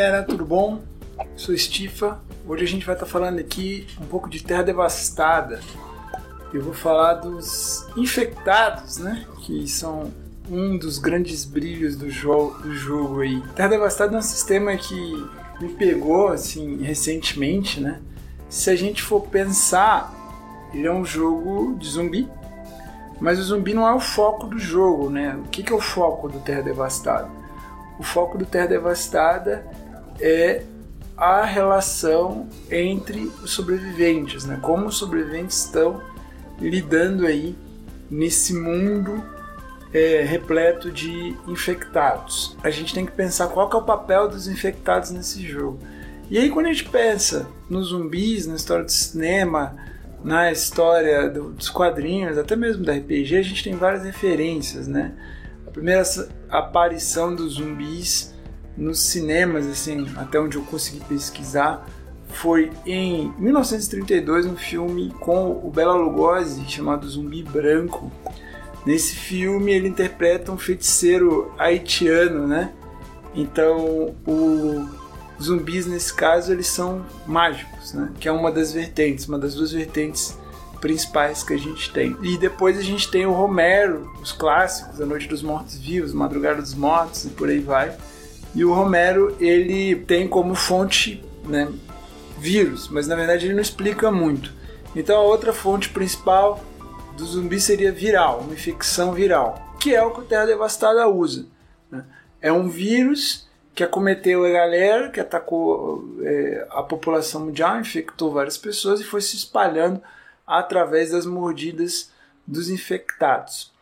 galera, tudo bom? Sou Stifa. Hoje a gente vai estar falando aqui um pouco de Terra Devastada. Eu vou falar dos infectados, né? Que são um dos grandes brilhos do, jo do jogo aí. Terra Devastada é um sistema que me pegou assim recentemente, né? Se a gente for pensar, ele é um jogo de zumbi, mas o zumbi não é o foco do jogo, né? O que, que é o foco do Terra Devastada? O foco do Terra Devastada é a relação entre os sobreviventes, né? Como os sobreviventes estão lidando aí nesse mundo é, repleto de infectados. A gente tem que pensar qual que é o papel dos infectados nesse jogo. E aí quando a gente pensa nos zumbis, na história do cinema, na história do, dos quadrinhos, até mesmo da RPG, a gente tem várias referências, né? A primeira aparição dos zumbis nos cinemas, assim, até onde eu consegui pesquisar, foi em 1932 um filme com o Bela Lugosi chamado Zumbi Branco. Nesse filme ele interpreta um feiticeiro haitiano, né? Então o zumbis nesse caso eles são mágicos, né? Que é uma das vertentes, uma das duas vertentes principais que a gente tem. E depois a gente tem o Romero, os clássicos, A Noite dos Mortos Vivos, Madrugada dos Mortos e por aí vai. E o Romero ele tem como fonte, né, vírus, mas na verdade ele não explica muito. Então a outra fonte principal do zumbi seria viral, uma infecção viral, que é o que o Terra Devastada usa. Né? É um vírus que acometeu a galera, que atacou é, a população mundial, infectou várias pessoas e foi se espalhando através das mordidas dos infectados.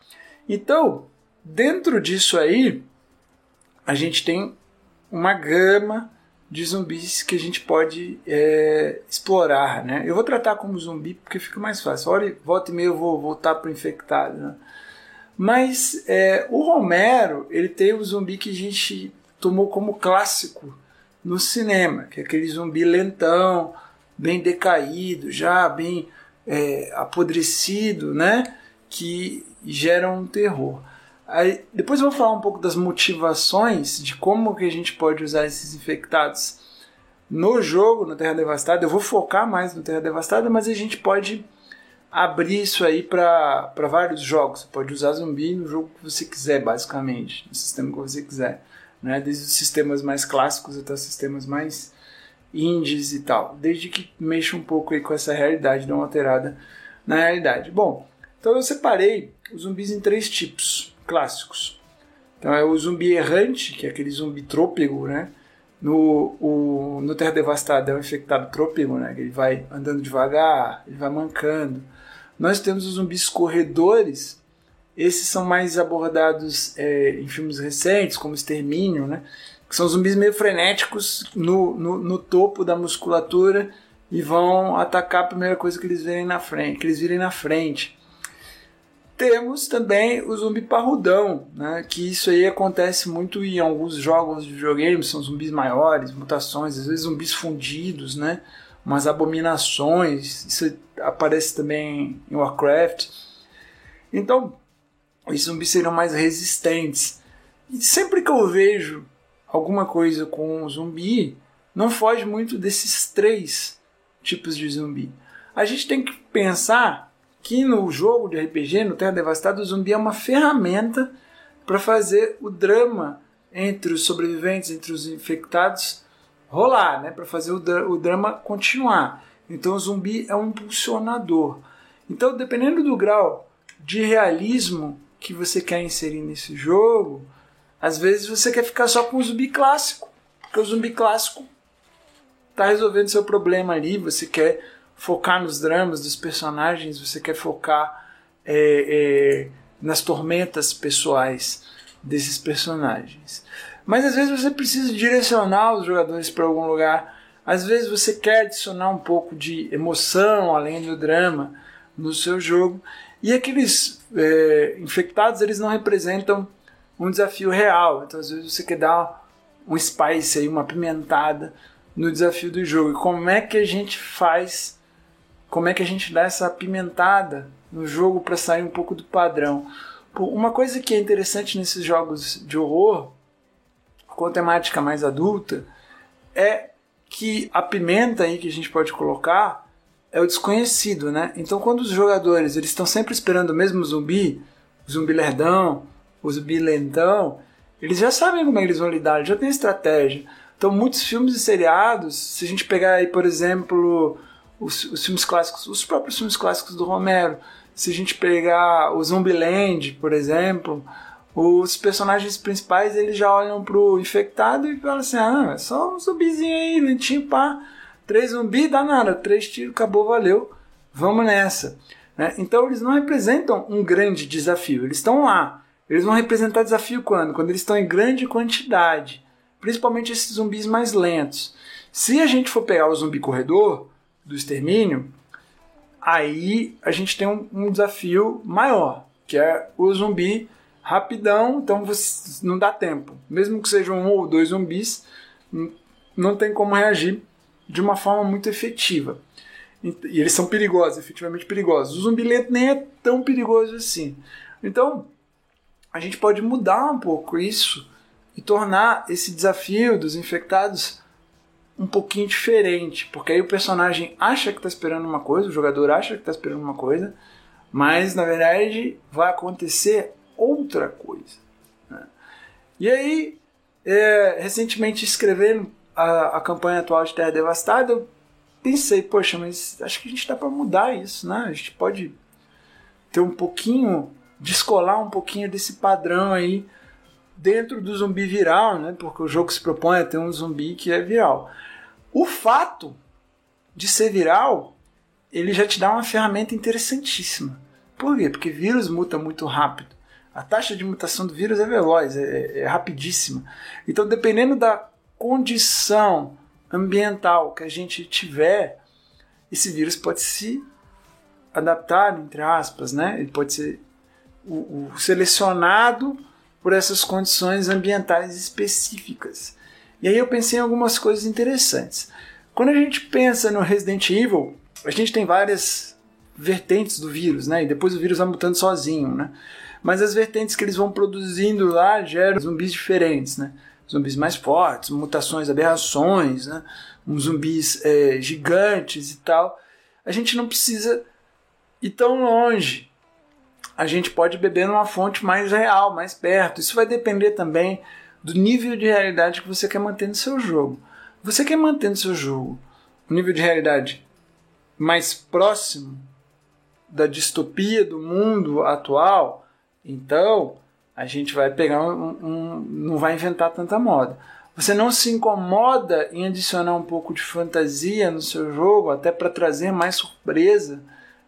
Então, dentro disso aí, a gente tem uma gama de zumbis que a gente pode é, explorar, né? Eu vou tratar como zumbi porque fica mais fácil. Olha, volta e meia eu vou voltar para infectado, né? Mas é, o Romero, ele tem o zumbi que a gente tomou como clássico no cinema, que é aquele zumbi lentão, bem decaído, já bem é, apodrecido, né? Que gera um terror. Aí, depois eu vou falar um pouco das motivações de como que a gente pode usar esses infectados no jogo, no Terra Devastada. Eu vou focar mais no Terra Devastada, mas a gente pode abrir isso aí para vários jogos. Você pode usar zumbi no jogo que você quiser, basicamente, no sistema que você quiser. Né? Desde os sistemas mais clássicos até os sistemas mais indies e tal. Desde que mexa um pouco aí com essa realidade, dá uma alterada na realidade. Bom, então eu separei os zumbis em três tipos clássicos. Então é o zumbi errante, que é aquele zumbi trôpego, né? No, o, no Terra Devastada é o infectado trôpego, né? Ele vai andando devagar, ele vai mancando. Nós temos os zumbis corredores. Esses são mais abordados é, em filmes recentes, como Extermínio, né? Que são zumbis meio frenéticos no, no, no topo da musculatura e vão atacar a primeira coisa que eles virem na frente, que eles virem na frente. Temos também o zumbi parrudão, né? que isso aí acontece muito em alguns jogos de videogame, são zumbis maiores, mutações, às vezes zumbis fundidos, né? umas abominações, isso aparece também em Warcraft. Então, os zumbis seriam mais resistentes. E sempre que eu vejo alguma coisa com zumbi, não foge muito desses três tipos de zumbi. A gente tem que pensar que no jogo de RPG, no Terra Devastada, o zumbi é uma ferramenta para fazer o drama entre os sobreviventes, entre os infectados rolar, né? para fazer o, o drama continuar. Então o zumbi é um impulsionador. Então, dependendo do grau de realismo que você quer inserir nesse jogo, às vezes você quer ficar só com o zumbi clássico, porque o zumbi clássico está resolvendo seu problema ali, você quer focar nos dramas dos personagens, você quer focar é, é, nas tormentas pessoais desses personagens. Mas às vezes você precisa direcionar os jogadores para algum lugar. Às vezes você quer adicionar um pouco de emoção além do drama no seu jogo. E aqueles é, infectados eles não representam um desafio real. Então às vezes você quer dar um spice aí, uma pimentada no desafio do jogo. E como é que a gente faz como é que a gente dá essa apimentada no jogo para sair um pouco do padrão. Uma coisa que é interessante nesses jogos de horror, com temática mais adulta, é que a pimenta aí que a gente pode colocar é o desconhecido, né? Então quando os jogadores eles estão sempre esperando o mesmo zumbi, o zumbi lerdão, o zumbi lentão, eles já sabem como é eles vão lidar, já tem estratégia. Então muitos filmes e seriados, se a gente pegar aí, por exemplo, os, os filmes clássicos, os próprios filmes clássicos do Romero, se a gente pegar o Zumbiland, por exemplo, os personagens principais eles já olham pro infectado e falam assim: ah, é só um zumbizinho aí, lentinho, pá. Três zumbi, dá nada, três tiros, acabou, valeu, vamos nessa. Né? Então eles não representam um grande desafio, eles estão lá. Eles vão representar desafio quando? Quando eles estão em grande quantidade, principalmente esses zumbis mais lentos. Se a gente for pegar o zumbi corredor do extermínio, aí a gente tem um, um desafio maior, que é o zumbi rapidão, então você, não dá tempo. Mesmo que sejam um ou dois zumbis, não tem como reagir de uma forma muito efetiva. E eles são perigosos, efetivamente perigosos. O zumbi lento nem é tão perigoso assim. Então, a gente pode mudar um pouco isso e tornar esse desafio dos infectados um pouquinho diferente, porque aí o personagem acha que está esperando uma coisa, o jogador acha que está esperando uma coisa, mas na verdade vai acontecer outra coisa. Né? E aí, é, recentemente escrevendo a, a campanha atual de Terra Devastada, eu pensei, poxa, mas acho que a gente dá para mudar isso, né? A gente pode ter um pouquinho, descolar um pouquinho desse padrão aí dentro do zumbi viral, né? Porque o jogo se propõe a ter um zumbi que é viral. O fato de ser viral, ele já te dá uma ferramenta interessantíssima. Por quê? Porque vírus muta muito rápido. A taxa de mutação do vírus é veloz, é, é rapidíssima. Então, dependendo da condição ambiental que a gente tiver, esse vírus pode se adaptar, entre aspas, né? Ele pode ser o, o selecionado por essas condições ambientais específicas. E aí eu pensei em algumas coisas interessantes. Quando a gente pensa no Resident Evil, a gente tem várias vertentes do vírus, né? E depois o vírus vai mutando sozinho, né? Mas as vertentes que eles vão produzindo lá geram zumbis diferentes, né? Zumbis mais fortes, mutações, aberrações, né? Uns zumbis é, gigantes e tal. A gente não precisa ir tão longe. A gente pode beber numa fonte mais real, mais perto. Isso vai depender também do nível de realidade que você quer manter no seu jogo. Você quer manter no seu jogo um nível de realidade mais próximo da distopia do mundo atual, então, a gente vai pegar um, um, não vai inventar tanta moda. Você não se incomoda em adicionar um pouco de fantasia no seu jogo, até para trazer mais surpresa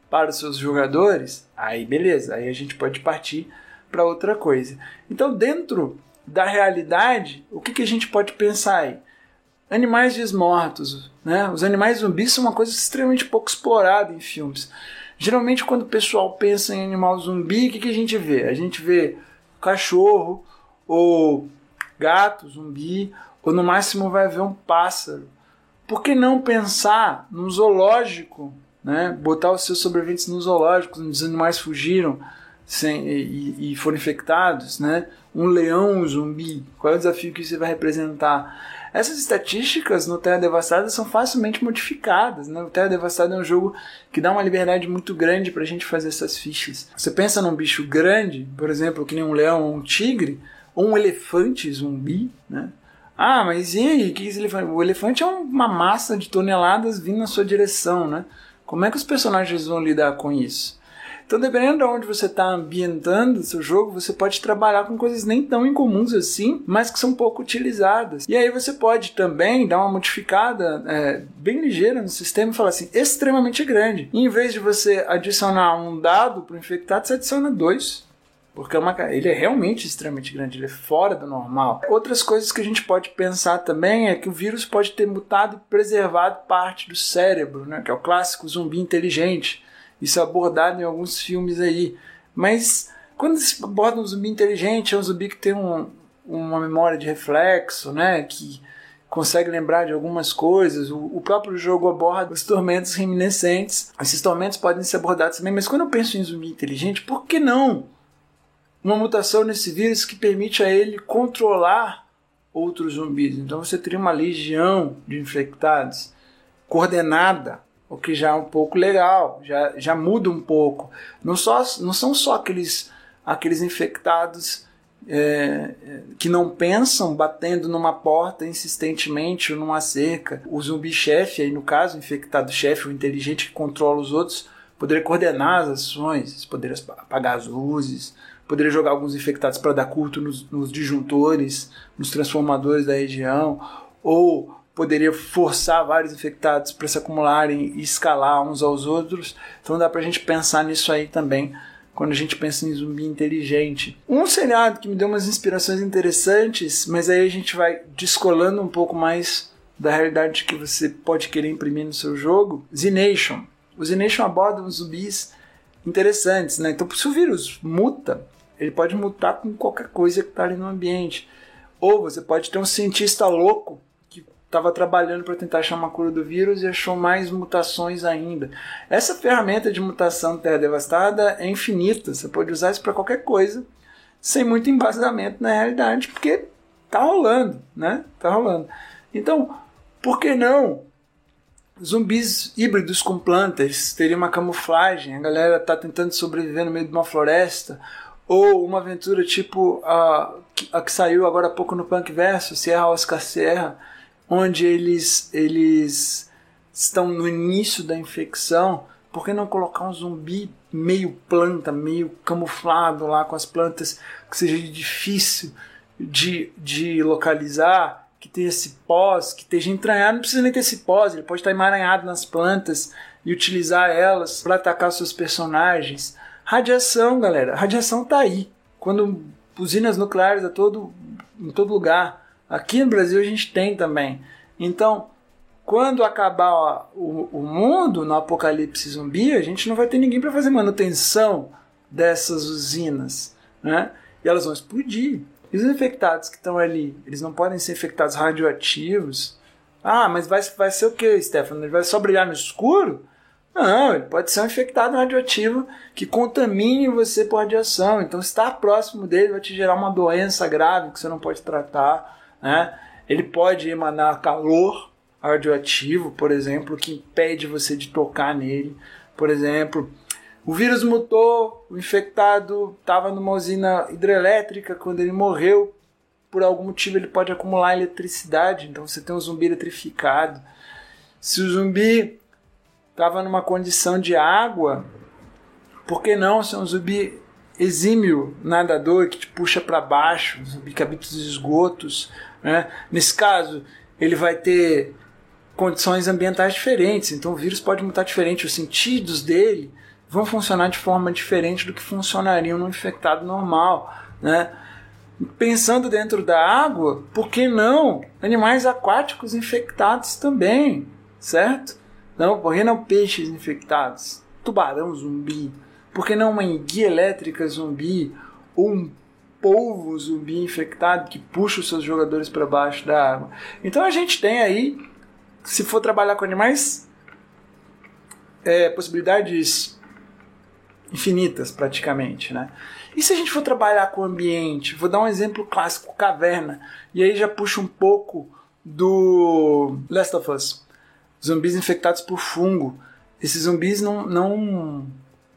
para os seus jogadores? Aí beleza, aí a gente pode partir para outra coisa. Então, dentro da realidade, o que, que a gente pode pensar aí? Animais desmortos, né? Os animais zumbis são uma coisa extremamente pouco explorada em filmes. Geralmente, quando o pessoal pensa em animal zumbi, o que, que a gente vê? A gente vê cachorro ou gato zumbi, ou no máximo vai ver um pássaro. Por que não pensar num zoológico, né? botar os seus sobreviventes no zoológico, onde os animais fugiram sem, e, e foram infectados? Né? Um leão zumbi, qual é o desafio que isso vai representar? Essas estatísticas no Terra Devastada são facilmente modificadas. Né? O Terra Devastada é um jogo que dá uma liberdade muito grande para a gente fazer essas fichas. Você pensa num bicho grande, por exemplo, que nem um leão ou um tigre, ou um elefante zumbi, né? Ah, mas e aí? Que elefante? O elefante é uma massa de toneladas vindo na sua direção, né? Como é que os personagens vão lidar com isso? Então, dependendo de onde você está ambientando o seu jogo, você pode trabalhar com coisas nem tão incomuns assim, mas que são pouco utilizadas. E aí você pode também dar uma modificada é, bem ligeira no sistema e falar assim, extremamente grande. E em vez de você adicionar um dado para o infectado, você adiciona dois. Porque é uma, ele é realmente extremamente grande, ele é fora do normal. Outras coisas que a gente pode pensar também é que o vírus pode ter mutado e preservado parte do cérebro, né, que é o clássico zumbi inteligente. Isso é abordado em alguns filmes aí. Mas quando se aborda um zumbi inteligente, é um zumbi que tem um, uma memória de reflexo, né? Que consegue lembrar de algumas coisas. O, o, próprio jogo aborda os tormentos reminiscentes. Esses tormentos podem ser abordados também, mas quando eu penso em zumbi inteligente, por que não uma mutação nesse vírus que permite a ele controlar outros zumbis. Então você teria uma legião de infectados coordenada, o que já é um pouco legal, já, já muda um pouco. Não, só, não são só aqueles, aqueles infectados é, que não pensam batendo numa porta insistentemente ou numa cerca. O zumbi-chefe, aí no caso, o infectado-chefe, o inteligente que controla os outros, poderia coordenar as ações, poderia apagar as luzes, poderia jogar alguns infectados para dar curto nos, nos disjuntores, nos transformadores da região, ou poderia forçar vários infectados para se acumularem e escalar uns aos outros. Então dá para a gente pensar nisso aí também quando a gente pensa em zumbi inteligente. Um seriado que me deu umas inspirações interessantes, mas aí a gente vai descolando um pouco mais da realidade que você pode querer imprimir no seu jogo. Z-Nation. O Z-Nation aborda uns zumbis interessantes, né? Então, se o vírus muta, ele pode mutar com qualquer coisa que está ali no ambiente. Ou você pode ter um cientista louco estava trabalhando para tentar achar uma cura do vírus e achou mais mutações ainda. Essa ferramenta de mutação Terra Devastada é infinita, você pode usar isso para qualquer coisa, sem muito embasamento na realidade, porque tá rolando, né? Tá rolando. Então, por que não zumbis híbridos com plantas teria uma camuflagem, a galera tá tentando sobreviver no meio de uma floresta, ou uma aventura tipo a, a que saiu agora há pouco no Punk Verso, Sierra Oscar Serra, onde eles, eles estão no início da infecção, por que não colocar um zumbi meio planta, meio camuflado lá com as plantas, que seja difícil de, de localizar, que tenha esse pós, que esteja entranhado, não precisa nem ter esse pós, ele pode estar emaranhado nas plantas e utilizar elas para atacar seus personagens. Radiação, galera, radiação tá aí. Quando usinas nucleares a todo, em todo lugar, Aqui no Brasil a gente tem também. Então, quando acabar o, o mundo no apocalipse zumbi, a gente não vai ter ninguém para fazer manutenção dessas usinas, né? E elas vão explodir. E os infectados que estão ali, eles não podem ser infectados radioativos. Ah, mas vai, vai ser o que, Stefano? Ele vai só brilhar no escuro? Não, ele pode ser um infectado radioativo que contamine você por radiação. Então, estar próximo dele vai te gerar uma doença grave que você não pode tratar. Né? Ele pode emanar calor radioativo, por exemplo, que impede você de tocar nele. Por exemplo, o vírus mutou, o infectado estava numa usina hidrelétrica, quando ele morreu, por algum motivo ele pode acumular eletricidade, então você tem um zumbi eletrificado. Se o zumbi estava numa condição de água, por que não ser um zumbi exímio nadador que te puxa para baixo, um zumbi que habita os esgotos, né? Nesse caso, ele vai ter condições ambientais diferentes, então o vírus pode mutar diferente, os sentidos dele vão funcionar de forma diferente do que funcionariam no infectado normal. Né? Pensando dentro da água, por que não animais aquáticos infectados também, certo? Não, por que não peixes infectados? Tubarão zumbi? Por que não uma enguia elétrica zumbi? Ou um polvo zumbi infectado que puxa os seus jogadores para baixo da água. Então a gente tem aí, se for trabalhar com animais, é, possibilidades infinitas praticamente, né? E se a gente for trabalhar com o ambiente, vou dar um exemplo clássico, caverna, e aí já puxa um pouco do Last of Us, zumbis infectados por fungo. Esses zumbis não, não,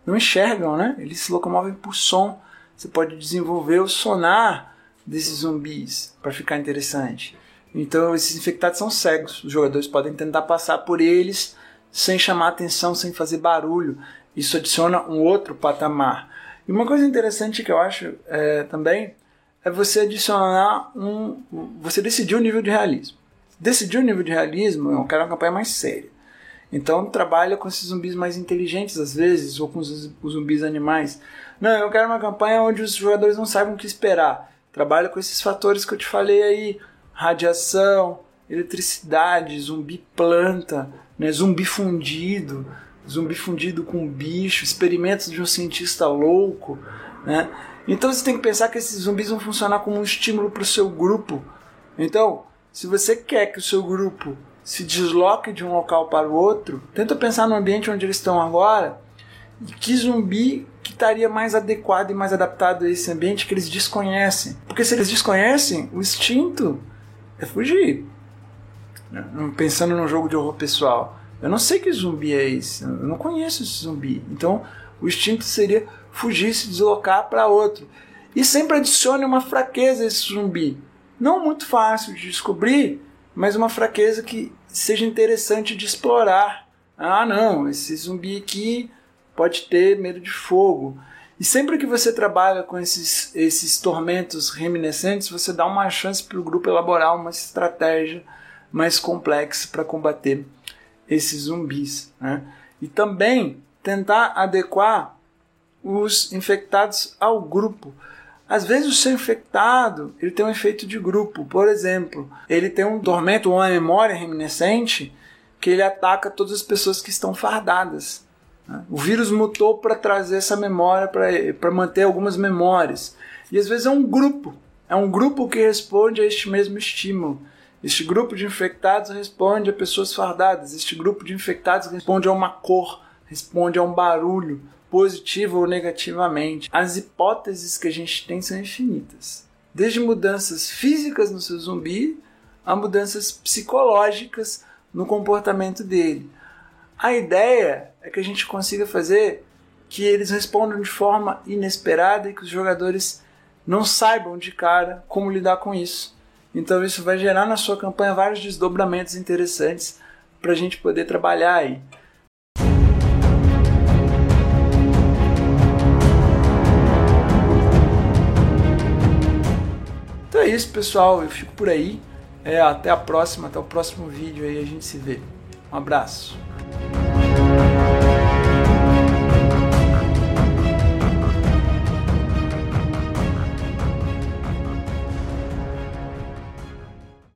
não enxergam, né? Eles se locomovem por som. Você pode desenvolver o sonar desses zumbis para ficar interessante. Então esses infectados são cegos. Os jogadores podem tentar passar por eles sem chamar atenção, sem fazer barulho. Isso adiciona um outro patamar. E uma coisa interessante que eu acho é, também é você adicionar um. Você decidir o nível de realismo. Decidir o nível de realismo, eu quero uma campanha mais séria. Então trabalha com esses zumbis mais inteligentes às vezes, ou com os, zumbis animais. Não, eu quero uma campanha onde os jogadores não saibam o que esperar. Trabalha com esses fatores que eu te falei aí: radiação, eletricidade, zumbi planta, né, zumbi fundido, zumbi fundido com bicho, experimentos de um cientista louco. Né? Então você tem que pensar que esses zumbis vão funcionar como um estímulo para o seu grupo. Então, se você quer que o seu grupo se desloque de um local para o outro, tenta pensar no ambiente onde eles estão agora e que zumbi que estaria mais adequado e mais adaptado a esse ambiente que eles desconhecem. Porque se eles desconhecem, o instinto é fugir. Pensando num jogo de horror pessoal. Eu não sei que zumbi é esse, eu não conheço esse zumbi. Então, o instinto seria fugir, se deslocar para outro. E sempre adicione uma fraqueza a esse zumbi. Não muito fácil de descobrir, mas uma fraqueza que seja interessante de explorar. Ah, não, esse zumbi aqui pode ter medo de fogo. E sempre que você trabalha com esses, esses tormentos reminiscentes, você dá uma chance para o grupo elaborar uma estratégia mais complexa para combater esses zumbis. Né? E também tentar adequar os infectados ao grupo. Às vezes o seu infectado ele tem um efeito de grupo. Por exemplo, ele tem um tormento ou uma memória reminiscente que ele ataca todas as pessoas que estão fardadas. Né? O vírus mutou para trazer essa memória, para manter algumas memórias. E às vezes é um grupo. É um grupo que responde a este mesmo estímulo. Este grupo de infectados responde a pessoas fardadas. Este grupo de infectados responde a uma cor, responde a um barulho, positivo ou negativamente. As hipóteses que a gente tem são infinitas. Desde mudanças físicas no seu zumbi a mudanças psicológicas no comportamento dele. A ideia é que a gente consiga fazer que eles respondam de forma inesperada e que os jogadores não saibam de cara como lidar com isso. Então isso vai gerar na sua campanha vários desdobramentos interessantes para a gente poder trabalhar aí. Isso, pessoal. Eu fico por aí. É, até a próxima, até o próximo vídeo aí a gente se vê. Um abraço.